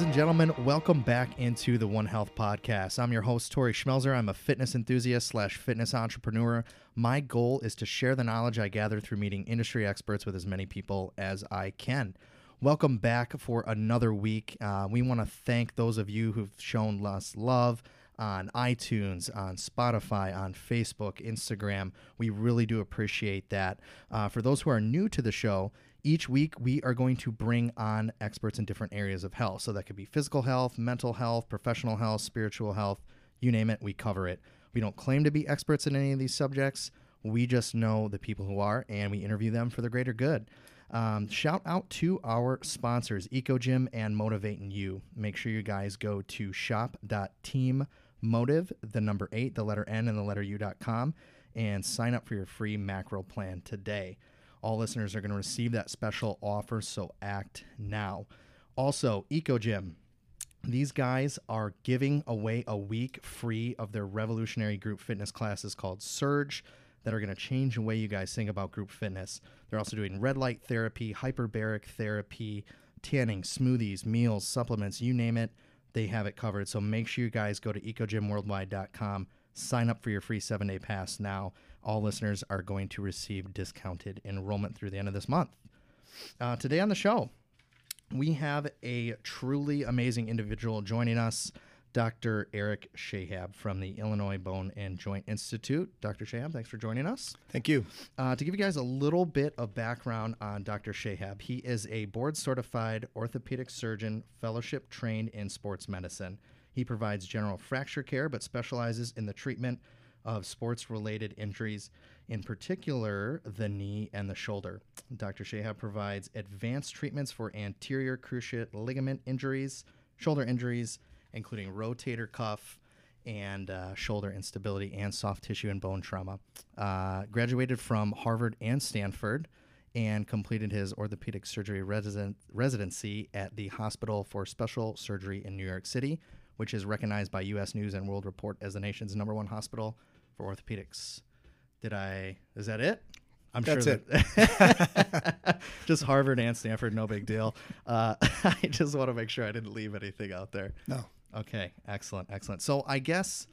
and gentlemen, welcome back into the One Health Podcast. I'm your host, Tori Schmelzer. I'm a fitness enthusiast slash fitness entrepreneur. My goal is to share the knowledge I gather through meeting industry experts with as many people as I can. Welcome back for another week. Uh, we want to thank those of you who've shown us love on iTunes, on Spotify, on Facebook, Instagram. We really do appreciate that. Uh, for those who are new to the show, each week we are going to bring on experts in different areas of health. So that could be physical health, mental health, professional health, spiritual health, you name it, we cover it. We don't claim to be experts in any of these subjects. We just know the people who are, and we interview them for the greater good. Um, shout out to our sponsors, EcoGym and Motivating You. Make sure you guys go to shop.teammotive, the number eight, the letter N, and the letter U.com, and sign up for your free macro plan today. All listeners are going to receive that special offer, so act now. Also, EcoGym. These guys are giving away a week free of their revolutionary group fitness classes called Surge that are going to change the way you guys think about group fitness. They're also doing red light therapy, hyperbaric therapy, tanning, smoothies, meals, supplements, you name it, they have it covered. So make sure you guys go to ecogymworldwide.com, sign up for your free seven day pass now all listeners are going to receive discounted enrollment through the end of this month. Uh, today on the show, we have a truly amazing individual joining us, Dr. Eric Shahab from the Illinois Bone and Joint Institute. Dr. Shahab, thanks for joining us. Thank you. Uh, to give you guys a little bit of background on Dr. Shahab, he is a board certified orthopedic surgeon, fellowship trained in sports medicine. He provides general fracture care, but specializes in the treatment of sports related injuries, in particular the knee and the shoulder. Dr. Shahab provides advanced treatments for anterior cruciate ligament injuries, shoulder injuries, including rotator cuff and uh, shoulder instability and soft tissue and bone trauma. Uh, graduated from Harvard and Stanford and completed his orthopedic surgery resident, residency at the Hospital for Special Surgery in New York City, which is recognized by U.S. News and World Report as the nation's number one hospital for orthopedics. Did I? Is that it? I'm That's sure that it. just Harvard and Stanford, no big deal. Uh, I just want to make sure I didn't leave anything out there. No. Okay, excellent, excellent. So I guess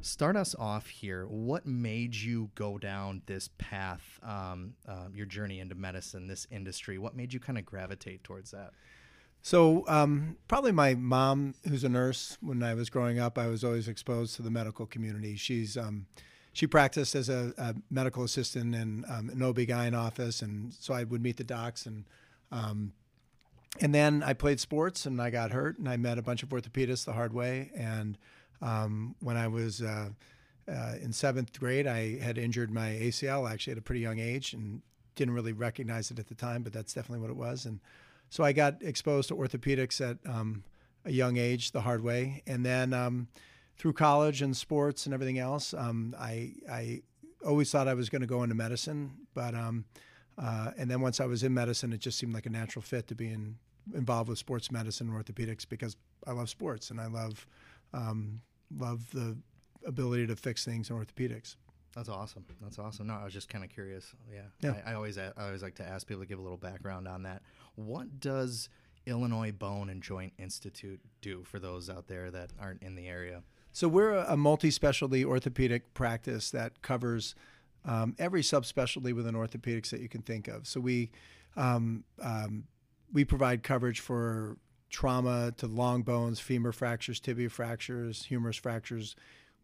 start us off here. What made you go down this path, um, uh, your journey into medicine, this industry? What made you kind of gravitate towards that? So um, probably my mom, who's a nurse. When I was growing up, I was always exposed to the medical community. She's um, she practiced as a, a medical assistant in um, an OB-GYN office, and so I would meet the docs and. Um, and then I played sports and I got hurt and I met a bunch of orthopedists the hard way. And um, when I was uh, uh, in seventh grade, I had injured my ACL actually at a pretty young age and didn't really recognize it at the time, but that's definitely what it was. And so I got exposed to orthopedics at um, a young age, the hard way, and then um, through college and sports and everything else, um, I I always thought I was going to go into medicine, but um, uh, and then once I was in medicine, it just seemed like a natural fit to be in, involved with sports medicine and orthopedics because I love sports and I love um, love the ability to fix things in orthopedics. That's awesome. That's awesome. No, I was just kind of curious. Yeah, yeah. I, I, always I always like to ask people to give a little background on that. What does Illinois Bone and Joint Institute do for those out there that aren't in the area? So we're a multi-specialty orthopedic practice that covers um, every subspecialty within orthopedics that you can think of. So we um, um, we provide coverage for trauma to long bones, femur fractures, tibia fractures, humerus fractures.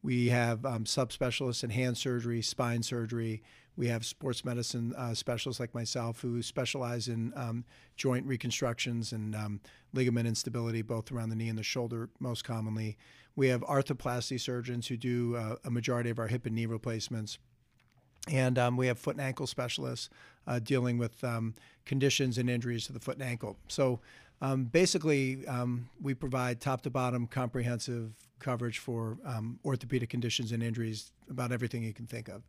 We have um, subspecialists in hand surgery, spine surgery. We have sports medicine uh, specialists like myself who specialize in um, joint reconstructions and um, ligament instability, both around the knee and the shoulder, most commonly. We have arthroplasty surgeons who do uh, a majority of our hip and knee replacements. And um, we have foot and ankle specialists uh, dealing with um, conditions and injuries to the foot and ankle. So um, basically, um, we provide top to bottom comprehensive coverage for um, orthopedic conditions and injuries, about everything you can think of.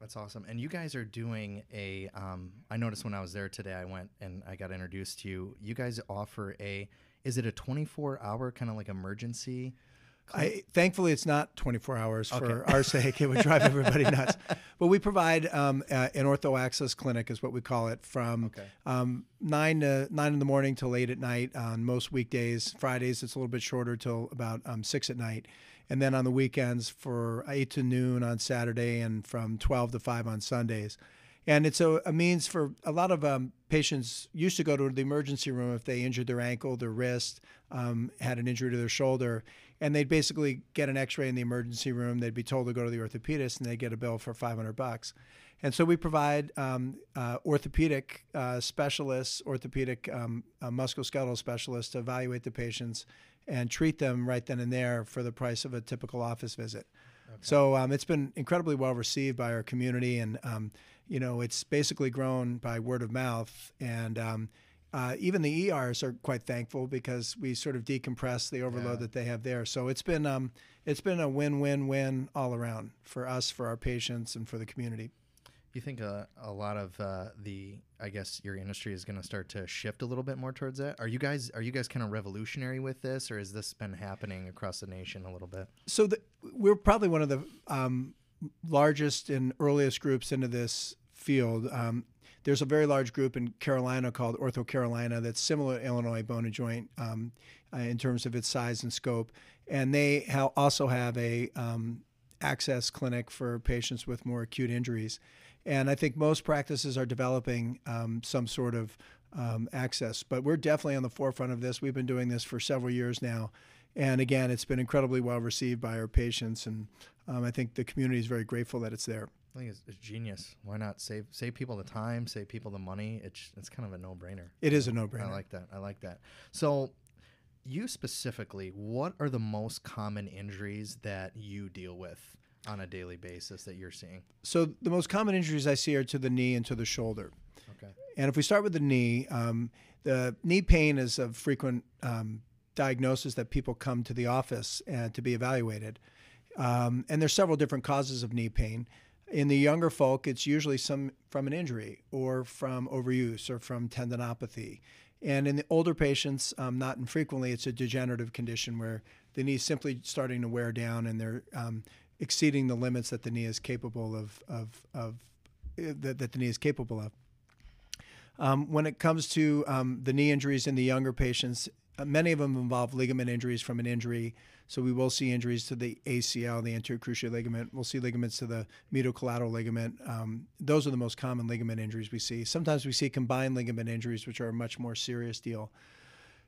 That's awesome. And you guys are doing a. Um, I noticed when I was there today, I went and I got introduced to you. You guys offer a. Is it a 24 hour kind of like emergency I, thankfully, it's not 24 hours for our sake. It would drive everybody nuts. But we provide um, uh, an ortho access clinic, is what we call it, from Okay. um, nine to nine in the morning till late at night on most weekdays. Fridays it's a little bit shorter till about um, six at night, and then on the weekends for eight to noon on Saturday and from 12 to five on Sundays. And it's a, a means for a lot of um, patients used to go to the emergency room if they injured their ankle, their wrist, um, had an injury to their shoulder, and they'd basically get an X-ray in the emergency room. They'd be told to go to the orthopedist, and they'd get a bill for 500 bucks. And so we provide um, uh, orthopedic uh, specialists, orthopedic um, uh, musculoskeletal specialists to evaluate the patients and treat them right then and there for the price of a typical office visit. So um, it's been incredibly well received by our community, and um, you know it's basically grown by word of mouth. And um, uh, even the ERs are quite thankful because we sort of decompress the overload Yeah. that they have there. So it's been um, it's been a win-win-win all around for us, for our patients, and for the community. You think a, a lot of uh, the, I guess, your industry is going to start to shift a little bit more towards that? Are you guys are you guys kind of revolutionary with this, or has this been happening across the nation a little bit? so the, we're probably one of the um, largest and earliest groups into this field. Um, there's a very large group in Carolina called Ortho Carolina that's similar to Illinois Bone and Joint um, uh, in terms of its size and scope, and they ha- also have a um, access clinic for patients with more acute injuries. And I think most practices are developing um, some sort of um, access, but we're definitely on the forefront of this. We've been doing this for several years now. And again, it's been incredibly well received by our patients, and um, I think the community is very grateful that it's there. I think it's, it's genius. Why not save save people the time, save people the money? It's it's kind of a no brainer. It is a no-brainer. I like that. I like that. So, you specifically, what are the most common injuries that you deal with on a daily basis that you're seeing? so the most common injuries I see are to the knee and to the shoulder. Okay. And if we start with the knee, um, the knee pain is a frequent um, diagnosis that people come to the office uh, to be evaluated. Um, and there's several different causes of knee pain. In the younger folk, it's usually some from an injury or from overuse or from tendinopathy. And in the older patients, um, not infrequently, it's a degenerative condition where the knee is simply starting to wear down and they're um, exceeding the limits that the knee is capable of, of, of uh, that, that the knee is capable of. Um, when it comes to um, the knee injuries in the younger patients, uh, many of them involve ligament injuries from an injury. So we will see injuries to the ACL, the anterior cruciate ligament. We'll see ligaments to the medial collateral ligament. Um, those are the most common ligament injuries we see. Sometimes we see combined ligament injuries, which are a much more serious deal.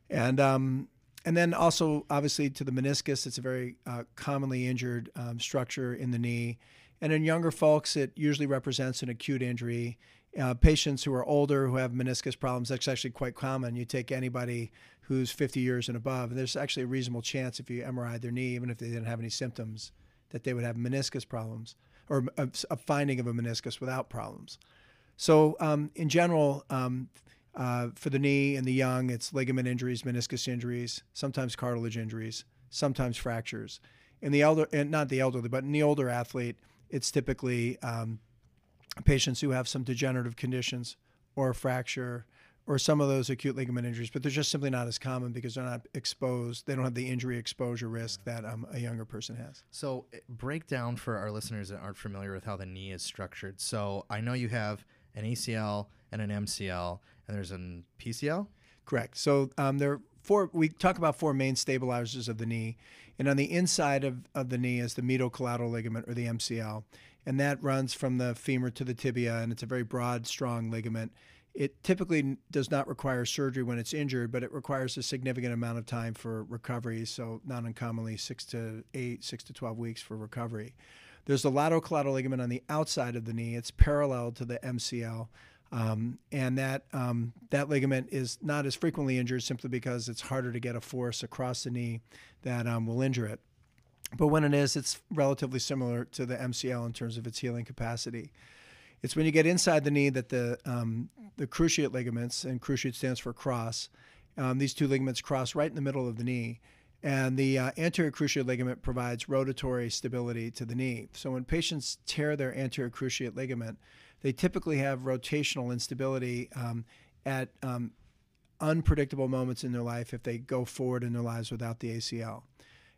And um, and then also obviously to the meniscus, it's a very uh, commonly injured um, structure in the knee. And in younger folks, it usually represents an acute injury. Uh, patients who are older who have meniscus problems, that's actually quite common. You take anybody who's 50 years and above, and there's actually a reasonable chance if you MRI their knee, even if they didn't have any symptoms, that they would have meniscus problems or a, a finding of a meniscus without problems. So, um, in general, um, uh, for the knee and the young, it's ligament injuries, meniscus injuries, sometimes cartilage injuries, sometimes fractures. In the elder, and not the elderly, but in the older athlete, it's typically um, patients who have some degenerative conditions or a fracture or some of those acute ligament injuries, but they're just simply not as common because they're not exposed. They don't have the injury exposure risk that um, a younger person has. So, eh, break down for our listeners that aren't familiar with how the knee is structured. So, I know you have an ACL and an MCL, and there's an PCL. Correct. So um, there are four. We talk about four main stabilizers of the knee, and on the inside of, of the knee is the medial collateral ligament or the MCL, and that runs from the femur to the tibia, and it's a very broad, strong ligament. It typically does not require surgery when it's injured, but it requires a significant amount of time for recovery. So not uncommonly, six to eight, six to twelve weeks for recovery. There's the lateral collateral ligament on the outside of the knee. It's parallel to the MCL. Um, and that um, that ligament is not as frequently injured simply because it's harder to get a force across the knee that um, will injure it. But when it is, it's relatively similar to the MCL in terms of its healing capacity. It's when you get inside the knee that the um, the cruciate ligaments, and cruciate stands for cross, um, these two ligaments cross right in the middle of the knee. And the uh, anterior cruciate ligament provides rotatory stability to the knee. So when patients tear their anterior cruciate ligament, they typically have rotational instability um, at um, unpredictable moments in their life if they go forward in their lives without the ACL.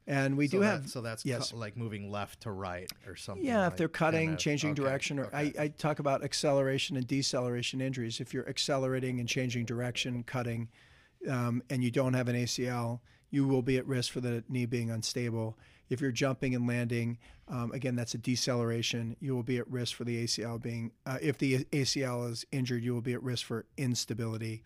And we so do that- have so that's yes. cu- like moving left to right or something. Yeah, if like they're cutting, kinda- changing okay, direction, or okay. I, I talk about acceleration and deceleration injuries. If you're accelerating and changing direction, cutting, um, and you don't have an ACL, you will be at risk for the knee being unstable. If you're jumping and landing, um, again, that's a deceleration. You will be at risk for the ACL being, uh, if the ACL is injured, you will be at risk for instability.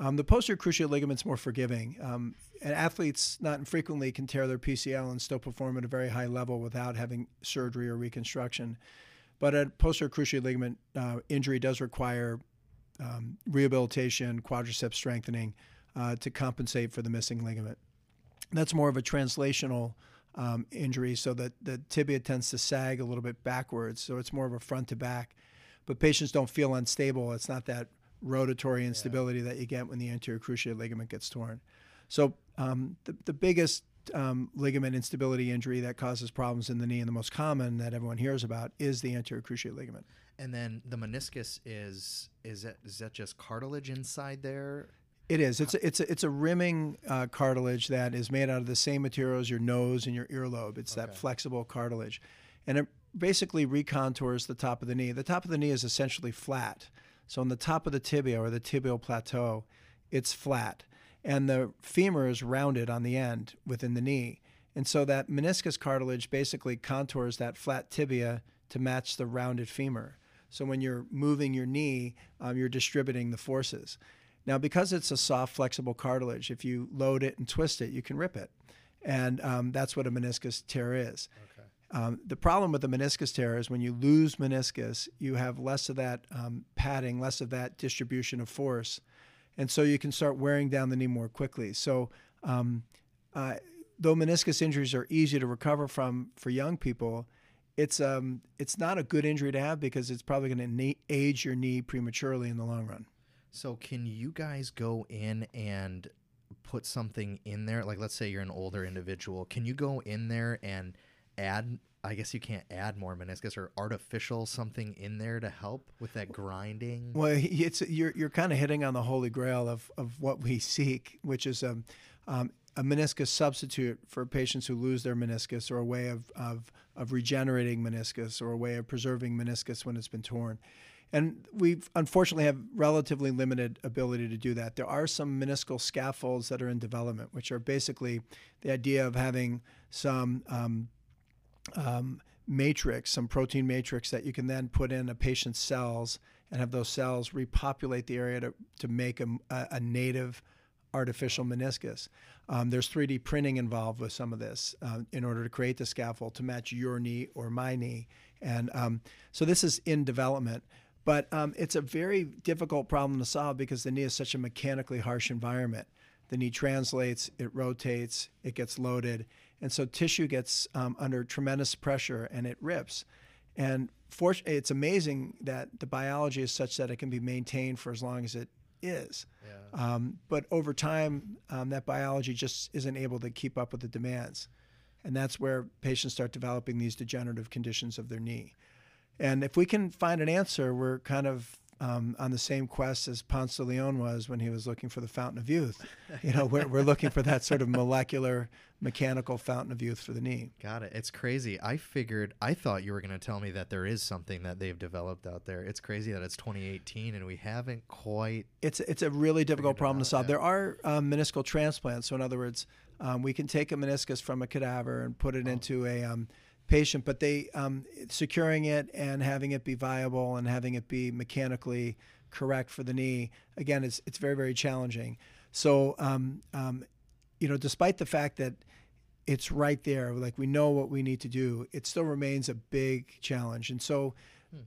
Um, the posterior cruciate ligament's more forgiving. Um, and athletes not infrequently can tear their PCL and still perform at a very high level without having surgery or reconstruction. But a posterior cruciate ligament uh, injury does require um, rehabilitation, quadriceps strengthening uh, to compensate for the missing ligament. That's more of a translational um, injury, so that the tibia tends to sag a little bit backwards, so it's more of a front to back. But patients don't feel unstable. It's not that rotatory instability that you get when the anterior cruciate ligament gets torn. So um, the, the biggest um, ligament instability injury that causes problems in the knee and the most common that everyone hears about is the anterior cruciate ligament. And then the meniscus is is that is that just cartilage inside there? It is. It's a, it's a, it's a rimming uh, cartilage that is made out of the same material as your nose and your earlobe. It's that flexible cartilage, and it basically recontours the top of the knee. The top of the knee is essentially flat. So on the top of the tibia or the tibial plateau, it's flat, and the femur is rounded on the end within the knee. And so that meniscus cartilage basically contours that flat tibia to match the rounded femur. So when you're moving your knee, um, you're distributing the forces. Now, because it's a soft, flexible cartilage, if you load it and twist it, you can rip it. And um, that's what a meniscus tear is. Okay. Um, the problem with the meniscus tear is when you lose meniscus, you have less of that um, padding, less of that distribution of force. And so you can start wearing down the knee more quickly. So, um, uh, though meniscus injuries are easy to recover from for young people, it's um, it's not a good injury to have because it's probably going to age your knee prematurely in the long run. So can you guys go in and put something in there? Like let's say you're an older individual. Can you go in there and add I guess you can't add more meniscus or artificial something in there to help with that grinding. Well, it's you're you're kind of hitting on the holy grail of, of what we seek, which is a, um, a meniscus substitute for patients who lose their meniscus, or a way of, of of regenerating meniscus, or a way of preserving meniscus when it's been torn. And we unfortunately have relatively limited ability to do that. There are some meniscal scaffolds that are in development, which are basically the idea of having some um, um, matrix, some protein matrix that you can then put in a patient's cells and have those cells repopulate the area to, to make a, a, native artificial meniscus. Um, there's 3D printing involved with some of this uh, in order to create the scaffold to match your knee or my knee. And um, so this is in development. But um, it's a very difficult problem to solve because the knee is such a mechanically harsh environment. The knee translates, it rotates, it gets loaded, and so tissue gets um, under tremendous pressure and it rips. And for, it's amazing that the biology is such that it can be maintained for as long as it is. Yeah. Um, but over time, um, that biology just isn't able to keep up with the demands. And that's where patients start developing these degenerative conditions of their knee. And if we can find an answer, we're kind of um, on the same quest as Ponce de Leon was when he was looking for the fountain of youth. You know, we're, we're looking for that sort of molecular, mechanical fountain of youth for the knee. Got it. It's crazy. I figured, I thought you were going to tell me that there is something that they've developed out there. It's crazy that it's 2018 and we haven't quite. It's it's a really difficult problem to solve. There are um, meniscal transplants. So in other words, um, we can take a meniscus from a cadaver and put it Oh. into a um, patient, but they um, securing it and having it be viable and having it be mechanically correct for the knee. Again, it's it's very very challenging. So um, um, you know, despite the fact that it's right there, like we know what we need to do, it still remains a big challenge. And so,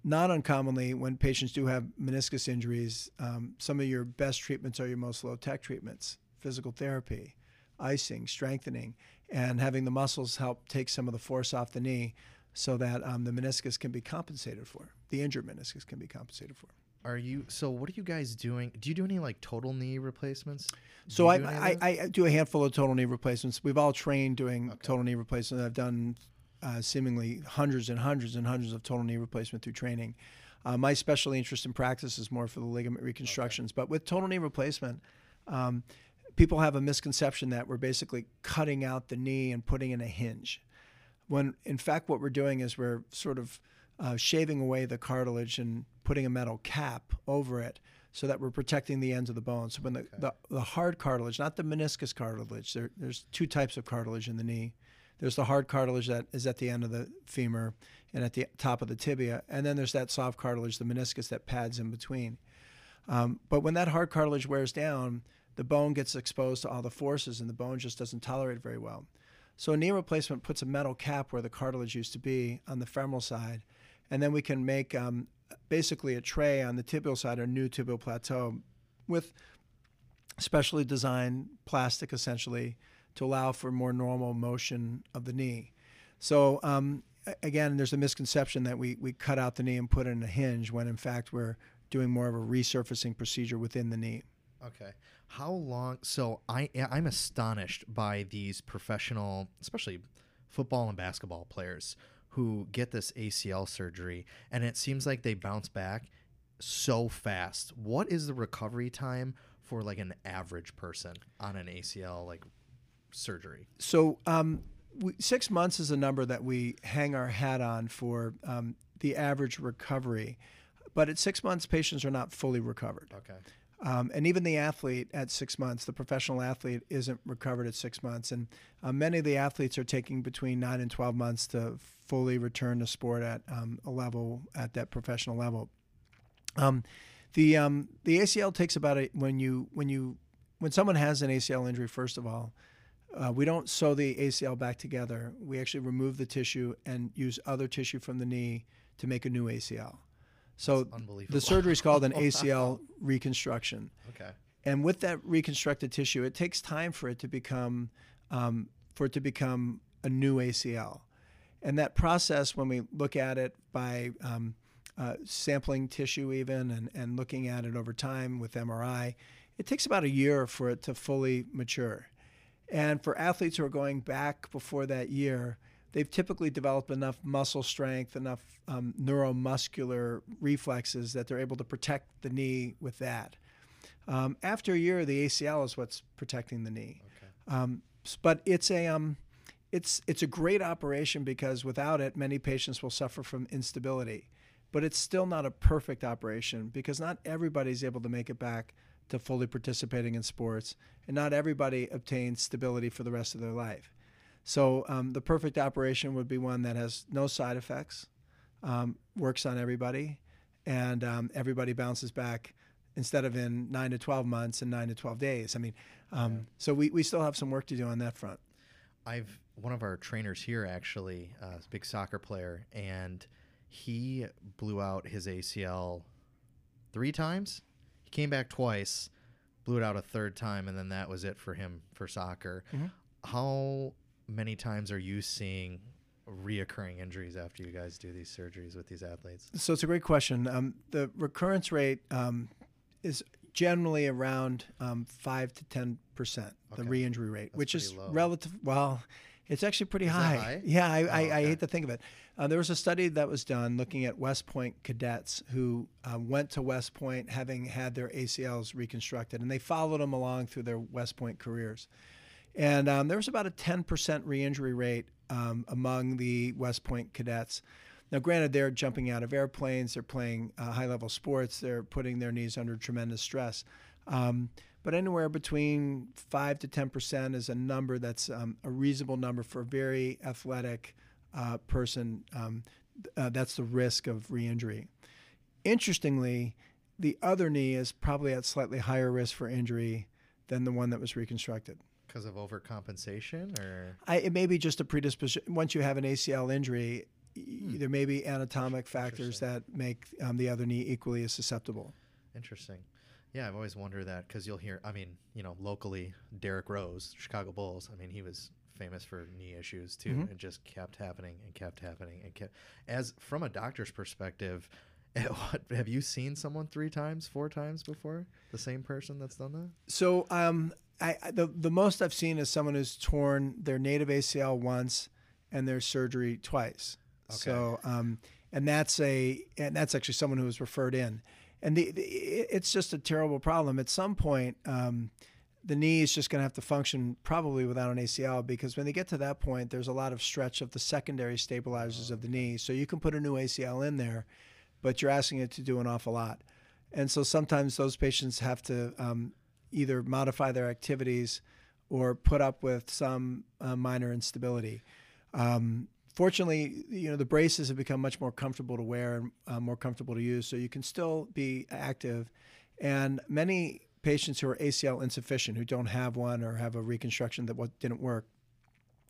not uncommonly, when patients do have meniscus injuries, um, some of your best treatments are your most low tech treatments physical therapy, icing, strengthening, and having the muscles help take some of the force off the knee so that um, the meniscus can be compensated for. The injured meniscus can be compensated for. Are you, so what are you guys doing? Do you do any like total knee replacements? Do So I, do I. I, do a handful of total knee replacements. We've all trained doing total knee replacements. I've done uh, seemingly hundreds and hundreds and hundreds of total knee replacement through training. Uh, my special interest in practice is more for the ligament reconstructions, but with total knee replacement, um, people have a misconception that we're basically cutting out the knee and putting in a hinge. When in fact, what we're doing is we're sort of uh, shaving away the cartilage and putting a metal cap over it so that we're protecting the ends of the bone. So when the, okay. the, the, hard cartilage, not the meniscus cartilage, there, there's two types of cartilage in the knee. There's the hard cartilage that is at the end of the femur and at the top of the tibia, and then there's that soft cartilage, the meniscus that pads in between. Um, but when that hard cartilage wears down, the bone gets exposed to all the forces, and the bone just doesn't tolerate very well. So a knee replacement puts a metal cap where the cartilage used to be on the femoral side, and then we can make um, basically a tray on the tibial side or new tibial plateau with specially designed plastic essentially to allow for more normal motion of the knee. So um, again, there's a misconception that we, we cut out the knee and put in a hinge when in fact we're doing more of a resurfacing procedure within the knee. Okay. How long? So I I'm astonished by these professional, especially football and basketball players who get this ACL surgery, and it seems like they bounce back so fast. What is the recovery time for like an average person on an ACL like surgery? So um, we, six months is a number that we hang our hat on for um, the average recovery. But at six months, patients are not fully recovered. Okay. Um, and even the athlete at six months, the professional athlete isn't recovered at six months. And uh, many of the athletes are taking between nine and 12 months to fully return to sport at um, a level, at that professional level. Um, the, um, the ACL takes about a, when you, when you, when someone has an ACL injury, first of all, uh, we don't sew the ACL back together. We actually remove the tissue and use other tissue from the knee to make a new ACL. So the surgery is called an ACL reconstruction. Okay. And with that reconstructed tissue, it takes time for it to become um, for it to become a new ACL. And that process, when we look at it by um, uh, sampling tissue even and, and looking at it over time with MRI, it takes about a year for it to fully mature. And for athletes who are going back before that year, they've typically developed enough muscle strength, enough um, neuromuscular reflexes that they're able to protect the knee with that. Um, after a year, the ACL is what's protecting the knee. Okay. Um, but it's a um, it's it's a great operation because without it, many patients will suffer from instability. But it's still not a perfect operation because not everybody's able to make it back to fully participating in sports, and not everybody obtains stability for the rest of their life. So um, the perfect operation would be one that has no side effects, um, works on everybody, and um, everybody bounces back instead of in nine to 12 months and nine to 12 days. I mean, um, yeah. so we, we still have some work to do on that front. I've one of our trainers here actually, a uh, big soccer player, and he blew out his ACL three times. He came back twice, blew it out a third time, and then that was it for him for soccer. Mm-hmm. How many times are you seeing reoccurring injuries after you guys do these surgeries with these athletes? So it's a great question. Um, the recurrence rate um, is generally around um, five to ten percent. The okay. re-injury rate, That's which is low. relative. Well, it's actually pretty high. high. Yeah, I, oh, I, okay. I, hate to think of it. Uh, there was a study that was done looking at West Point cadets who uh, went to West Point having had their ACLs reconstructed, and they followed them along through their West Point careers. And um, there was about a 10% re-injury rate um, among the West Point cadets. Now, granted, they're jumping out of airplanes, they're playing uh, high-level sports, they're putting their knees under tremendous stress. Um, but anywhere between five to 10% is a number that's um, a reasonable number for a very athletic uh, person. Um, uh, that's the risk of re-injury. Interestingly, the other knee is probably at slightly higher risk for injury than the one that was reconstructed because of overcompensation or I, it may be just a predisposition once you have an acl injury hmm. there may be anatomic factors that make um, the other knee equally as susceptible interesting yeah i've always wondered that because you'll hear i mean you know locally derrick rose chicago bulls i mean he was famous for knee issues too mm-hmm. it just kept happening and kept happening and kept as from a doctor's perspective have you seen someone three times, four times before? The same person that's done that? So, um, I, the the most I've seen is someone who's torn their native ACL once and their surgery twice. Okay. So, um, and that's a and that's actually someone who was referred in, and the, the it's just a terrible problem. At some point, um, the knee is just going to have to function probably without an ACL because when they get to that point, there's a lot of stretch of the secondary stabilizers of the knee. So you can put a new ACL in there, but you're asking it to do an awful lot. And so sometimes those patients have to um, either modify their activities or put up with some uh, minor instability. Um, fortunately, you know the braces have become much more comfortable to wear and uh, more comfortable to use, so you can still be active. And many patients who are ACL insufficient, who don't have one or have a reconstruction that didn't work,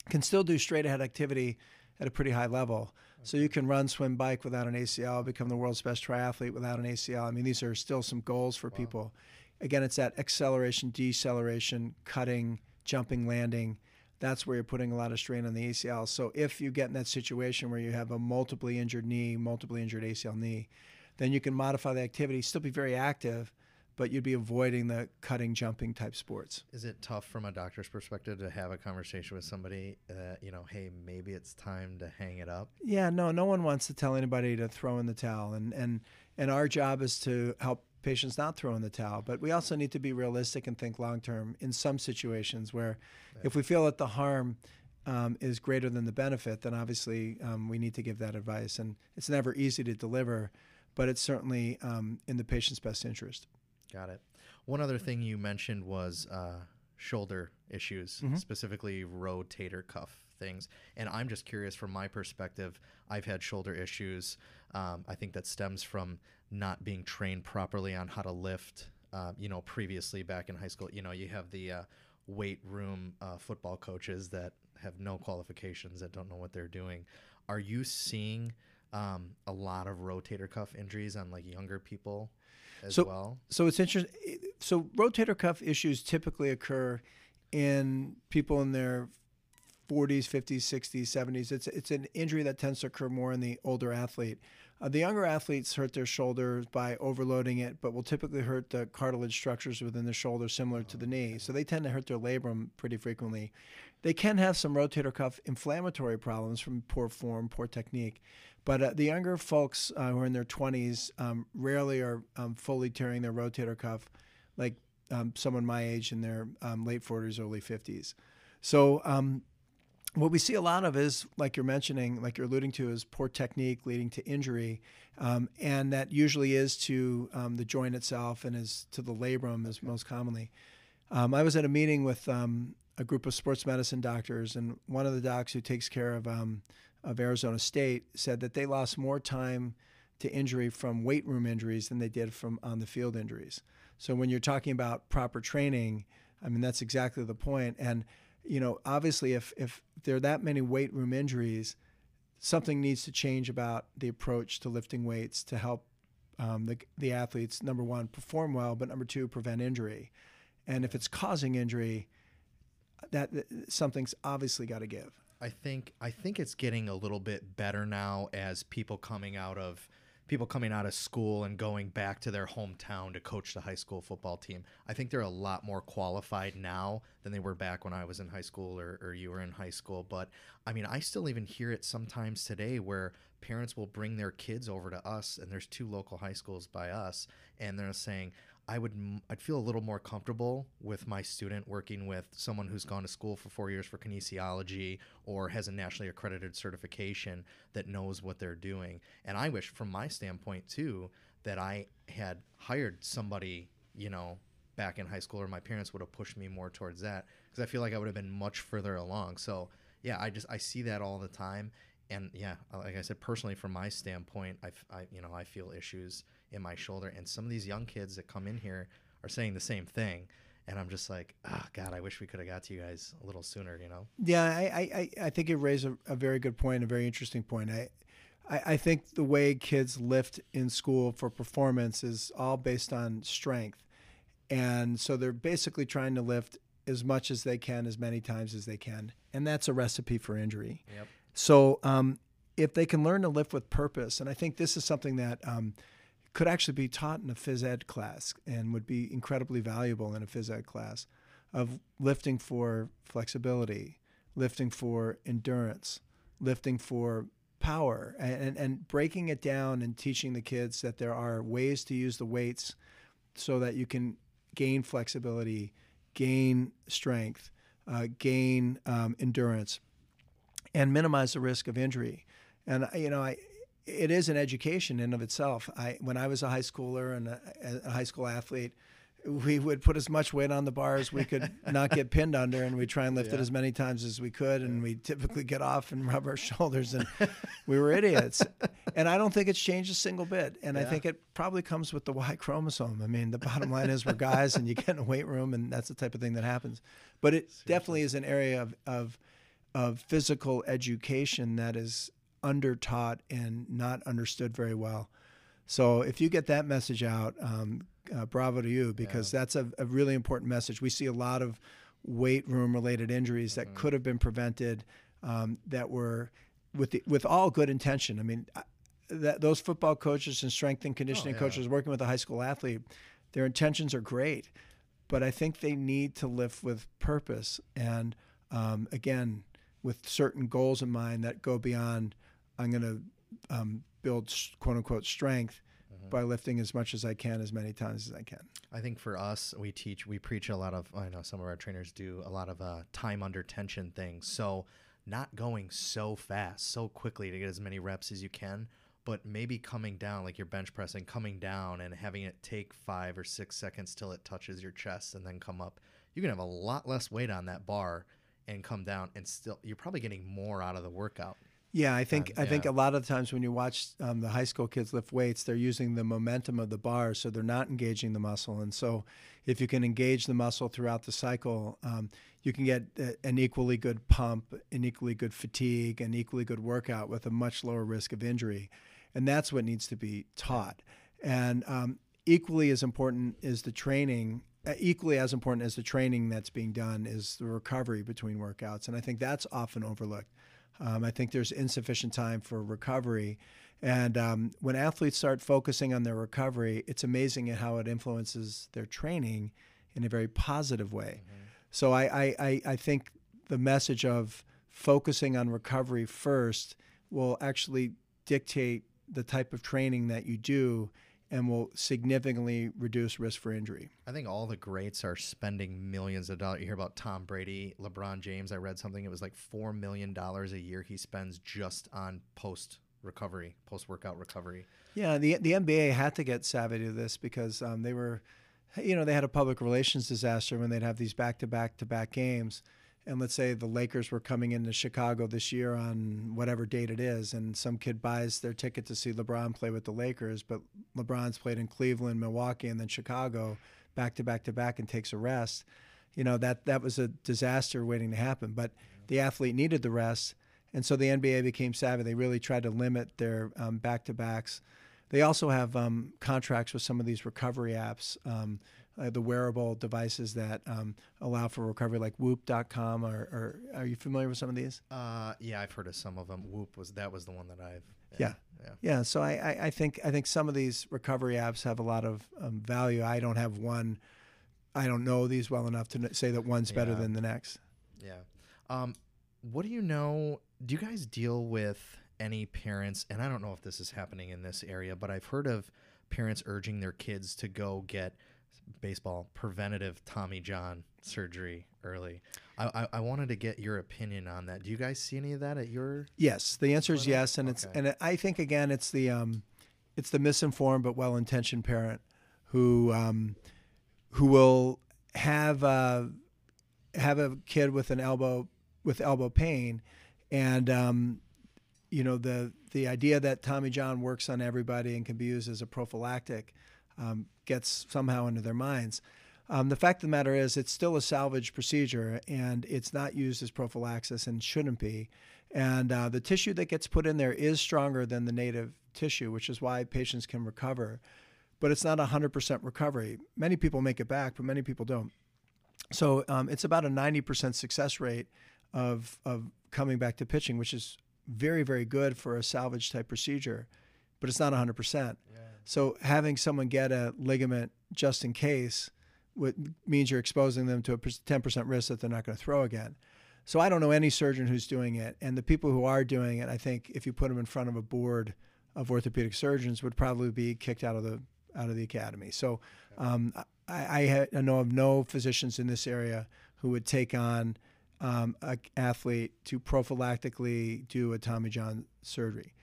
can still do straight ahead activity at a pretty high level. So you can run, swim, bike without an ACL, become the world's best triathlete without an ACL. I mean, these are still some goals for wow. people. Again, it's that acceleration, deceleration, cutting, jumping, landing. That's where you're putting a lot of strain on the ACL. So if you get in that situation where you have a multiply injured knee, multiply injured ACL knee, then you can modify the activity, still be very active, but you'd be avoiding the cutting, jumping type sports. Is it tough from a doctor's perspective to have a conversation with somebody that, you know, hey, maybe it's time to hang it up? Yeah, no, no one wants to tell anybody to throw in the towel. And, and, and our job is to help patients not throw in the towel. But we also need to be realistic and think long term in some situations where yeah. if we feel that the harm um, is greater than the benefit, then obviously um, we need to give that advice. And it's never easy to deliver, but it's certainly um, in the patient's best interest. Got it. One other thing you mentioned was uh, shoulder issues, mm-hmm. specifically rotator cuff things. And I'm just curious from my perspective, I've had shoulder issues. Um, I think that stems from not being trained properly on how to lift. Uh, you know, previously back in high school, you know, you have the uh, weight room uh, football coaches that have no qualifications that don't know what they're doing. Are you seeing um, a lot of rotator cuff injuries on like younger people as so, well? So it's interesting. So rotator cuff issues typically occur in people in their 40s, 50s, 60s, 70s. It's it's an injury that tends to occur more in the older athlete. Uh, the younger athletes hurt their shoulders by overloading it, but will typically hurt the cartilage structures within the shoulder, similar to the knee. So they tend to hurt their labrum pretty frequently. They can have some rotator cuff inflammatory problems from poor form, poor technique. But uh, the younger folks uh, who are in their 20s um, rarely are um, fully tearing their rotator cuff like um, someone my age in their um, late 40s, early 50s. So um, what we see a lot of is, like you're mentioning, like you're alluding to, is poor technique leading to injury, um, and that usually is to um, the joint itself and is to the labrum, is most commonly. Um, I was at a meeting with um, a group of sports medicine doctors, and one of the docs who takes care of um, of Arizona State said that they lost more time to injury from weight room injuries than they did from on the field injuries. So when you're talking about proper training, I mean that's exactly the point. and you know, obviously, if if there are that many weight room injuries, something needs to change about the approach to lifting weights to help um, the the athletes number one perform well, but number two prevent injury. And if it's causing injury, that, that something's obviously got to give. I think I think it's getting a little bit better now as people coming out of people coming out of school and going back to their hometown to coach the high school football team. I think they're a lot more qualified now than they were back when I was in high school or, or you were in high school. But I mean, I still even hear it sometimes today where parents will bring their kids over to us, and there's two local high schools by us, and they're saying, I would I'd feel a little more comfortable with my student working with someone who's gone to school for four years for kinesiology or has a nationally accredited certification that knows what they're doing. And I wish, from my standpoint too, that I had hired somebody, you know, back in high school, or my parents would have pushed me more towards that because I feel like I would have been much further along. So yeah, I just I see that all the time, and yeah, uh, like I said, personally, from my standpoint, I, I you know I feel issues in my shoulder. And some of these young kids that come in here are saying the same thing. And I'm just like, oh, God, I wish we could have got to you guys a little sooner, you know? Yeah, I, I, I think you raise a, a very good point, a very interesting point. I, I, I think the way kids lift in school for performance is all based on strength. And so they're basically trying to lift as much as they can, as many times as they can. And that's a recipe for injury. Yep. So um, if they can learn to lift with purpose, and I think this is something that um, could actually be taught in a phys ed class and would be incredibly valuable in a phys ed class of lifting for flexibility, lifting for endurance, lifting for power, and, and breaking it down and teaching the kids that there are ways to use the weights so that you can gain flexibility, gain strength, uh, gain um, endurance, and minimize the risk of injury. And you know, I it is an education in of itself. I when I was a high schooler and a, a high school athlete, we would put as much weight on the bar as we could not get pinned under, and we try and lift yeah. it as many times as we could, and we typically get off and rub our shoulders, and we were idiots. And I don't think it's changed a single bit. And yeah. I think it probably comes with the Y chromosome. I mean, the bottom line is we're guys, and you get in a weight room, and that's the type of thing that happens. But it Seriously. definitely is an area of, of of physical education that is under taught and not understood very well. So if you get that message out, um, uh, bravo to you because yeah. that's a, a, really important message. We see a lot of weight room related injuries that mm-hmm. could have been prevented um, that were with the, with all good intention. I mean, that those football coaches and strength and conditioning oh, yeah. coaches working with a high school athlete, their intentions are great, but I think they need to lift with purpose and um, again with certain goals in mind that go beyond. I'm going to um, build quote unquote strength mm-hmm. by lifting as much as I can, as many times as I can. I think for us, we teach, we preach a lot of, I know some of our trainers do a lot of uh, time under tension things. So, not going so fast, so quickly to get as many reps as you can, but maybe coming down, like you're bench pressing, coming down and having it take five or six seconds till it touches your chest and then come up. You can have a lot less weight on that bar and come down, and still, you're probably getting more out of the workout. Yeah, I think um, I think a lot of times when you watch um, the high school kids lift weights, they're using the momentum of the bar, so they're not engaging the muscle. And so, if you can engage the muscle throughout the cycle, um, you can get an equally good pump, an equally good fatigue, an equally good workout with a much lower risk of injury. And that's what needs to be taught. And um, equally as important is the training. Uh, equally as important as the training that's being done is the recovery between workouts, and I think that's often overlooked. Um, I think there's insufficient time for recovery. And um, when athletes start focusing on their recovery, it's amazing at how it influences their training in a very positive way. Mm-hmm. So I, I, I think the message of focusing on recovery first will actually dictate the type of training that you do and will significantly reduce risk for injury. I think all the greats are spending millions of dollars. You hear about Tom Brady, LeBron James. I read something, it was like $4 million a year he spends just on post recovery, post workout recovery. Yeah, the, the NBA had to get savvy to this because um, they were, you know, they had a public relations disaster when they'd have these back to back to back games and let's say the Lakers were coming into Chicago this year on whatever date it is, and some kid buys their ticket to see LeBron play with the Lakers, but LeBron's played in Cleveland, Milwaukee, and then Chicago back to back to back and takes a rest. You know, that, that was a disaster waiting to happen, but the athlete needed the rest. And so the NBA became savvy. They really tried to limit their back to backs. They also have um, contracts with some of these recovery apps. Um, uh, the wearable devices that um, allow for recovery, like Whoop.com. Or, or, are you familiar with some of these? Uh, yeah, I've heard of some of them. Whoop was that was the one that I've. Yeah, yeah. yeah. So I, I, I, think I think some of these recovery apps have a lot of um, value. I don't have one. I don't know these well enough to say that one's better yeah. than the next. Yeah. Um, what do you know? Do you guys deal with any parents? And I don't know if this is happening in this area, but I've heard of parents urging their kids to go get baseball preventative Tommy John surgery early. I, I, I, wanted to get your opinion on that. Do you guys see any of that at your? Yes, the answer is yes, and okay. it's and I think again it's the um, it's the misinformed but well-intentioned parent who um, who will have uh, have a kid with an elbow with elbow pain, and um, you know the the idea that Tommy John works on everybody and can be used as a prophylactic um, gets somehow into their minds. Um, the fact of the matter is, it's still a salvage procedure and it's not used as prophylaxis and shouldn't be. And uh, the tissue that gets put in there is stronger than the native tissue, which is why patients can recover. But it's not 100% recovery. Many people make it back, but many people don't. So um, it's about a 90% success rate of, of coming back to pitching, which is very, very good for a salvage type procedure, but it's not 100%. Yeah. So having someone get a ligament just in case means you're exposing them to a 10% risk that they're not going to throw again. So I don't know any surgeon who's doing it, and the people who are doing it, I think if you put them in front of a board of orthopedic surgeons, would probably be kicked out of the out of the academy. So um, I, I, ha- I know of no physicians in this area who would take on um, an athlete to prophylactically do a Tommy John surgery,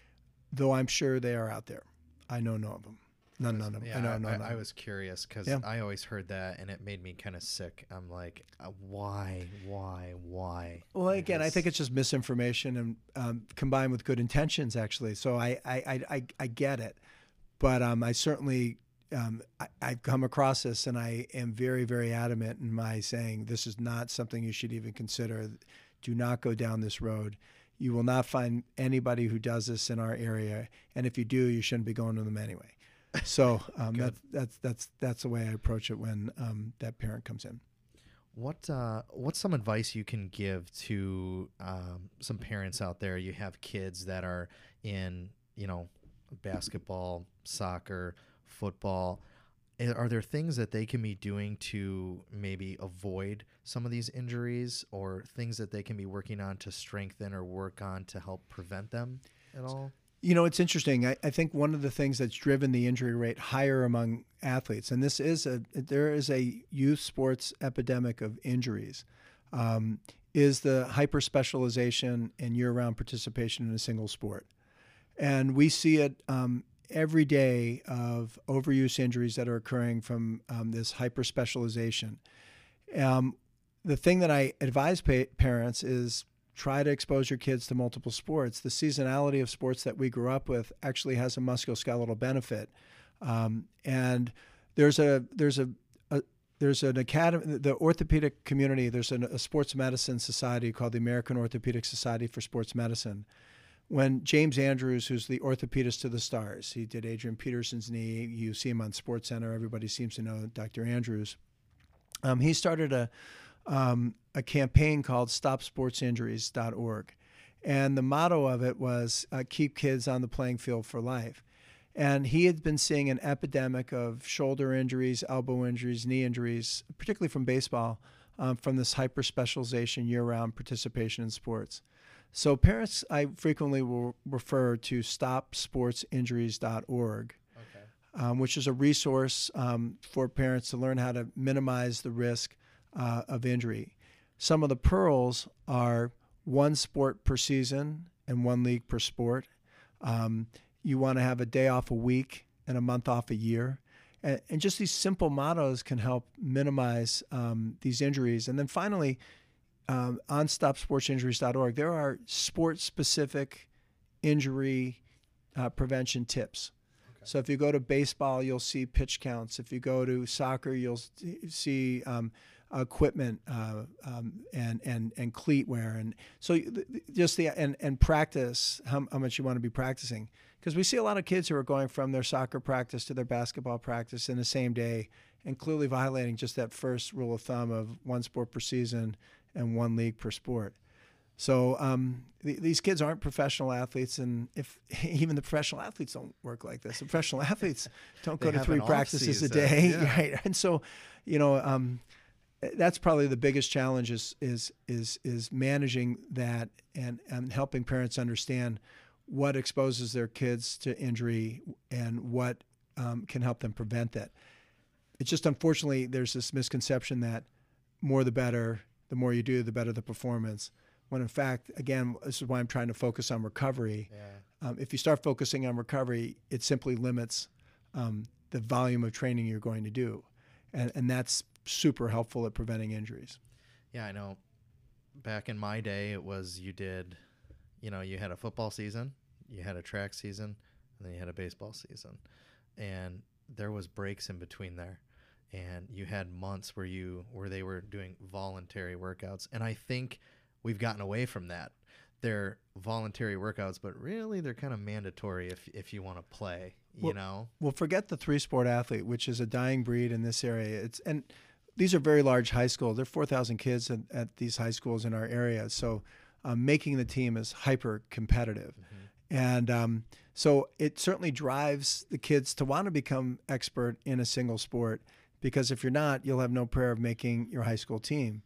though I'm sure they are out there. I know none of them. None, none of them. Yeah, I know I, none I, I was curious because Yeah. I always heard that and it made me kind of sick. I'm like, uh, why, why, why? Well, again, I Because- think it's just misinformation and um, combined with good intentions, actually. So I, I, I, I, I get it, but um, I certainly um, I, I've come across this, and I am very, very adamant in my saying this is not something you should even consider. Do not go down this road. You will not find anybody who does this in our area, and if you do, you shouldn't be going to them anyway. So um, that's that's that's that's the way I approach it when um, that parent comes in. What uh, what's some advice you can give to um, some parents out there? You have kids that are in, you know, basketball, soccer, football. Are there things that they can be doing to maybe avoid some of these injuries, or things that they can be working on to strengthen or work on to help prevent them at all? You know, it's interesting. I, I think one of the things that's driven the injury rate higher among athletes, and this is a there is a youth sports epidemic of injuries, um, is the hyper specialization and year round participation in a single sport, and we see it um, every day of overuse injuries that are occurring from um, this hyper specialization. Um, the thing that I advise pa- parents is try to expose your kids to multiple sports. The seasonality of sports that we grew up with actually has a musculoskeletal benefit, um, and there's a there's a, there's an academy, the orthopedic community. There's an, a sports medicine society called the American Orthopedic Society for Sports Medicine. When James Andrews, who's the orthopedist to the stars, he did Adrian Peterson's knee. You see him on Sports Center. Everybody seems to know Dr. Andrews. Um, he started a um, a campaign called StopSportsInjuries.org, and the motto of it was uh, "Keep kids on the playing field for life." And he had been seeing an epidemic of shoulder injuries, elbow injuries, knee injuries, particularly from baseball, um, from this hyper specialization year-round participation in sports. So parents, I frequently will refer to StopSportsInjuries.org Okay. um, which is a resource um, for parents to learn how to minimize the risk uh, of injury. Some of the pearls are one sport per season and one league per sport. Um, you want to have a day off a week and a month off a year. And, and just these simple mottos can help minimize um, these injuries. And then finally, um, on stopsportsinjuries.org, there are sports specific injury uh, prevention tips. So if you go to baseball, you'll see pitch counts. If you go to soccer, you'll see um, equipment uh, um, and and and cleat wear, and so just the and and practice how, how much you want to be practicing because we see a lot of kids who are going from their soccer practice to their basketball practice in the same day and clearly violating just that first rule of thumb of one sport per season and one league per sport. So um, th- these kids aren't professional athletes, and if even the professional athletes don't work like this, the professional athletes don't go to three practices a day, yeah. right? And so, you know, um, that's probably the biggest challenge is is is is managing that and and helping parents understand what exposes their kids to injury and what um, can help them prevent that. It's just unfortunately there's this misconception that more the better, the more you do, the better the performance. When in fact, again, this is why I'm trying to focus on recovery. Yeah. Um, if you start focusing on recovery, it simply limits um, the volume of training you're going to do, and and that's super helpful at preventing injuries. Yeah, I know. Back in my day, it was you did, you know, you had a football season, you had a track season, and then you had a baseball season, and there was breaks in between there, and you had months where you where they were doing voluntary workouts, and I think we've gotten away from that. They're voluntary workouts, but really they're kind of mandatory if if you want to play. You Well, know, Well, forget the three sport athlete, which is a dying breed in this area. It's and these are very large high schools. There are four thousand kids at, at these high schools in our area, so um, making the team is hyper competitive, and um, so it certainly drives the kids to want to become expert in a single sport because if you're not, you'll have no prayer of making your high school team,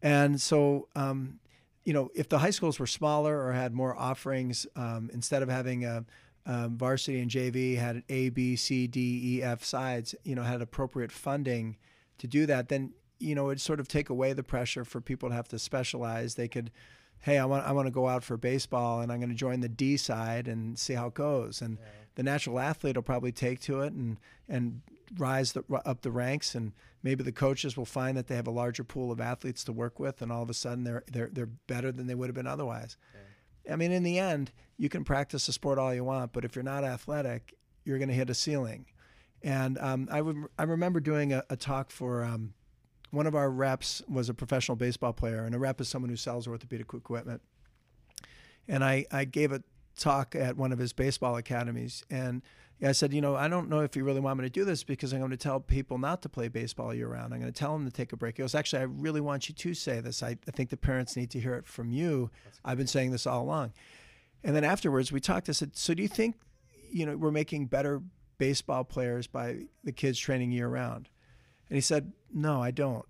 and so. Um, you know, if the high schools were smaller or had more offerings, um, instead of having a, um, varsity and JV had an A, B, C, D, E, F sides, you know, had appropriate funding to do that, then you know it'd sort of take away the pressure for people to have to specialize. They could, hey, I want I want to go out for baseball, and I'm going to join the D side and see how it goes. And yeah. the natural athlete will probably take to it and and rise the, up the ranks, and maybe the coaches will find that they have a larger pool of athletes to work with, and all of a sudden they're they're they're better than they would have been otherwise. Yeah. I mean, in the end, you can practice a sport all you want, but if you're not athletic, you're going to hit a ceiling. And um, I, would, I remember doing a, a talk for um, one of our reps was a professional baseball player, and a rep is someone who sells orthopedic equipment. And I, I gave a talk at one of his baseball academies, and I said, you know, I don't know if you really want me to do this because I'm going to tell people not to play baseball year round. I'm going to tell them to take a break. He goes, actually, I really want you to say this. I, I think the parents need to hear it from you. I've been saying this all along. And then afterwards, we talked. I said, so do you think, you know, we're making better baseball players by the kids training year round? And he said, no, I don't.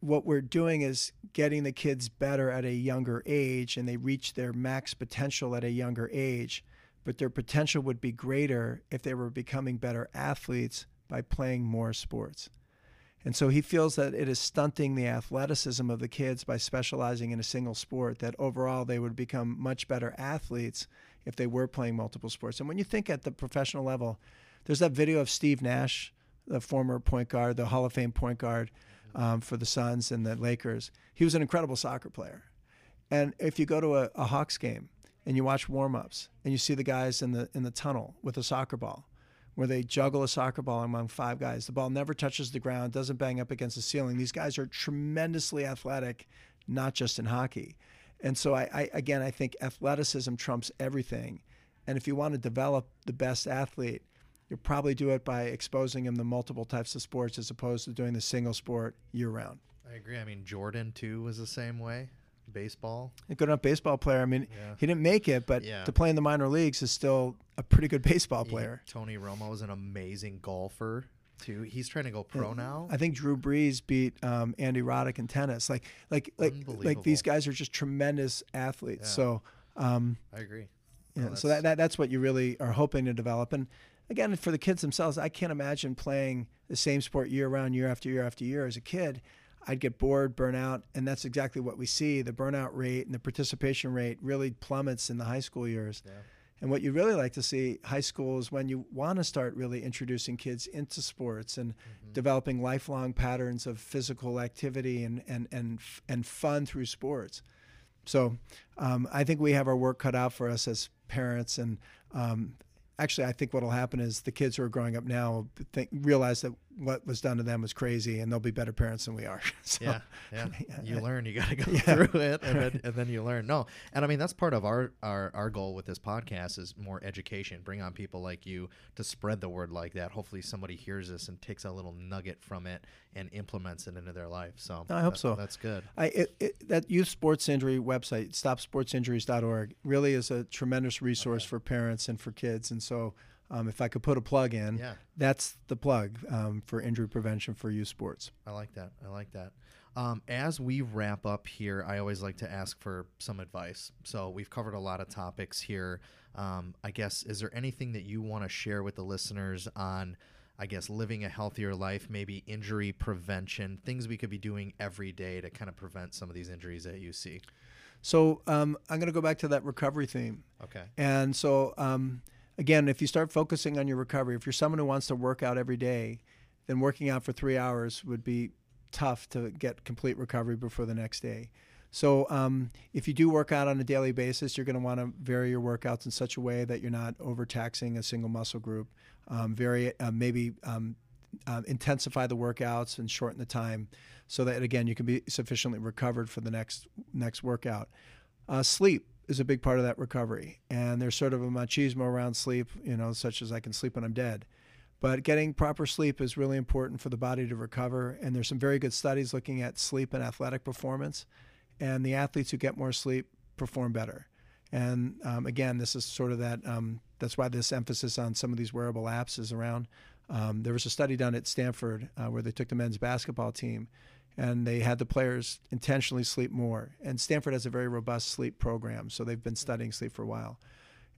What we're doing is getting the kids better at a younger age, and they reach their max potential at a younger age but their potential would be greater if they were becoming better athletes by playing more sports. And so he feels that it is stunting the athleticism of the kids by specializing in a single sport, that overall they would become much better athletes if they were playing multiple sports. And when you think at the professional level, there's that video of Steve Nash, the former point guard, the Hall of Fame point guard um, for the Suns and the Lakers. He was an incredible soccer player. And if you go to a, a Hawks game, and you watch warm-ups and you see the guys in the in the tunnel with a soccer ball where they juggle a soccer ball among five guys. The ball never touches the ground, doesn't bang up against the ceiling. These guys are tremendously athletic, not just in hockey. And so I, I again I think athleticism trumps everything. And if you want to develop the best athlete, you'll probably do it by exposing them to multiple types of sports as opposed to doing the single sport year round. I agree. I mean, Jordan too was the same way baseball. A good enough baseball player. I mean, yeah. he didn't make it, but yeah. to play in the minor leagues is still a pretty good baseball player. He, Tony Romo is an amazing golfer too. He's trying to go pro yeah. now. I think Drew Brees beat um, Andy Roddick in tennis. Like, like, like, like these guys are just tremendous athletes. So, um, I agree. Yeah, no, so that, that that's what you really are hoping to develop. And again, for the kids themselves, I can't imagine playing the same sport year round, year after year after year as a kid. I'd get bored, burn out, and that's exactly what we see. The burnout rate and the participation rate really plummets in the high school years. Yeah. And what you really like to see high school is when you want to start really introducing kids into sports and mm-hmm. developing lifelong patterns of physical activity and and and and fun through sports. So um, I think we have our work cut out for us as parents, and um, actually, I think what will happen is the kids who are growing up now think, realize that what was done to them was crazy, and they'll be better parents than we are. so, yeah, yeah, You learn. You got to go yeah. through it, and then, and then you learn. No, and I mean that's part of our, our our goal with this podcast is more education. Bring on people like you to spread the word like that. Hopefully, somebody hears this and takes a little nugget from it and implements it into their life. So I hope that, so. That's good. I it, it, that youth sports injury website, stopsportsinjuries.org, really is a tremendous resource okay. for parents and for kids, and so um, if I could put a plug in, yeah. that's the plug um, for injury prevention for youth sports. I like that. I like that. Um, as we wrap up here, I always like to ask for some advice. So we've covered a lot of topics here. Um, I guess, is there anything that you want to share with the listeners on? I guess living a healthier life, maybe injury prevention, things we could be doing every day to kind of prevent some of these injuries that you see. So um, I'm going to go back to that recovery theme. Okay. And so um, again, if you start focusing on your recovery, if you're someone who wants to work out every day, then working out for three hours would be tough to get complete recovery before the next day. So, um, if you do work out on a daily basis, you're going to want to vary your workouts in such a way that you're not overtaxing a single muscle group. Um, vary, uh, maybe um, uh, intensify the workouts and shorten the time, so that again you can be sufficiently recovered for the next next workout. Uh, sleep is a big part of that recovery. And there's sort of a machismo around sleep, you know, such as I can sleep when I'm dead. But getting proper sleep is really important for the body to recover. And there's some very good studies looking at sleep and athletic performance. And the athletes who get more sleep perform better. And um, again, this is sort of that. Um, that's why this emphasis on some of these wearable apps is around. Um, there was a study done at Stanford uh, where they took the men's basketball team and they had the players intentionally sleep more. And Stanford has a very robust sleep program, so they've been studying sleep for a while.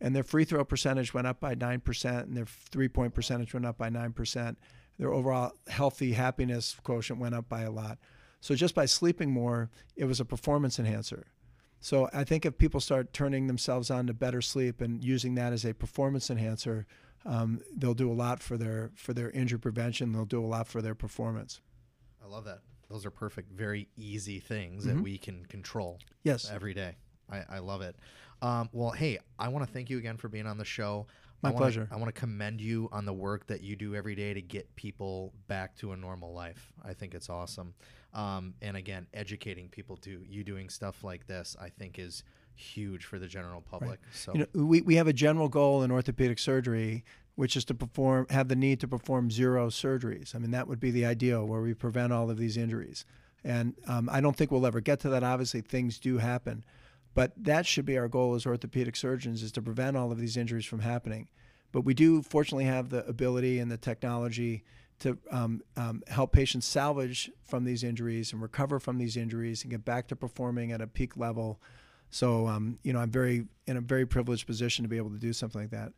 And their free throw percentage went up by 9%, and their three point percentage went up by 9%. their overall healthy happiness quotient went up by a lot. So just by sleeping more, it was a performance enhancer. So I think if people start turning themselves on to better sleep and using that as a performance enhancer, um, they'll do a lot for their for their injury prevention. They'll do a lot for their performance. I love that. Those are perfect, very easy things that we can control. Yes. every day. I, I love it. Um, well, hey, I want to thank you again for being on the show. My I wanna, pleasure. I want to commend you on the work that you do every day to get people back to a normal life. I think it's awesome. Um, and again, educating people to You doing stuff like this, I think, is huge for the general public. So You know, we, we have a general goal in orthopedic surgery, which is to perform have the need to perform zero surgeries. I mean, that would be the ideal where we prevent all of these injuries. And um, I don't think we'll ever get to that. Obviously, things do happen, but that should be our goal as orthopedic surgeons: is to prevent all of these injuries from happening. But we do fortunately have the ability and the technology to um, um, help patients salvage from these injuries and recover from these injuries and get back to performing at a peak level. So, um, you know, I'm very in a very privileged position to be able to do something like that.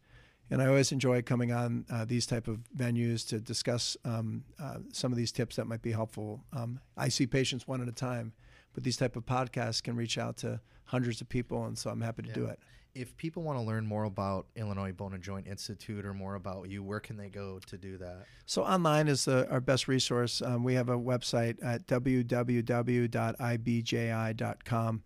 And I always enjoy coming on uh, these type of venues to discuss um, uh, some of these tips that might be helpful. Um, I see patients one at a time, but these type of podcasts can reach out to hundreds of people, and so I'm happy to do it. if people want to learn more about Illinois Bone and Joint Institute or more about you, where can they go to do that? So online is the, our best resource. Um, we have a website at www.ibji.com.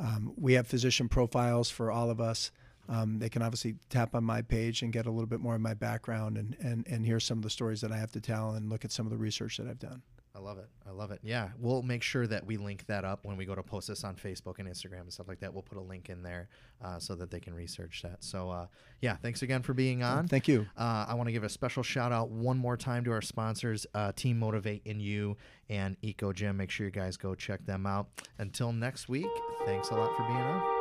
Um, we have physician profiles for all of us. Um, they can obviously tap on my page and get a little bit more of my background and, and, and hear some of the stories that I have to tell and look at some of the research that I've done. I love it. I love it. Yeah, we'll make sure that we link that up when we go to post this on Facebook and Instagram and stuff like that. We'll put a link in there uh, so that they can research that. So, uh, yeah, thanks again for being on. Thank you. Uh, I want to give a special shout out one more time to our sponsors, uh, Team Motivate in You and Eco Gym. Make sure you guys go check them out. Until next week, thanks a lot for being on.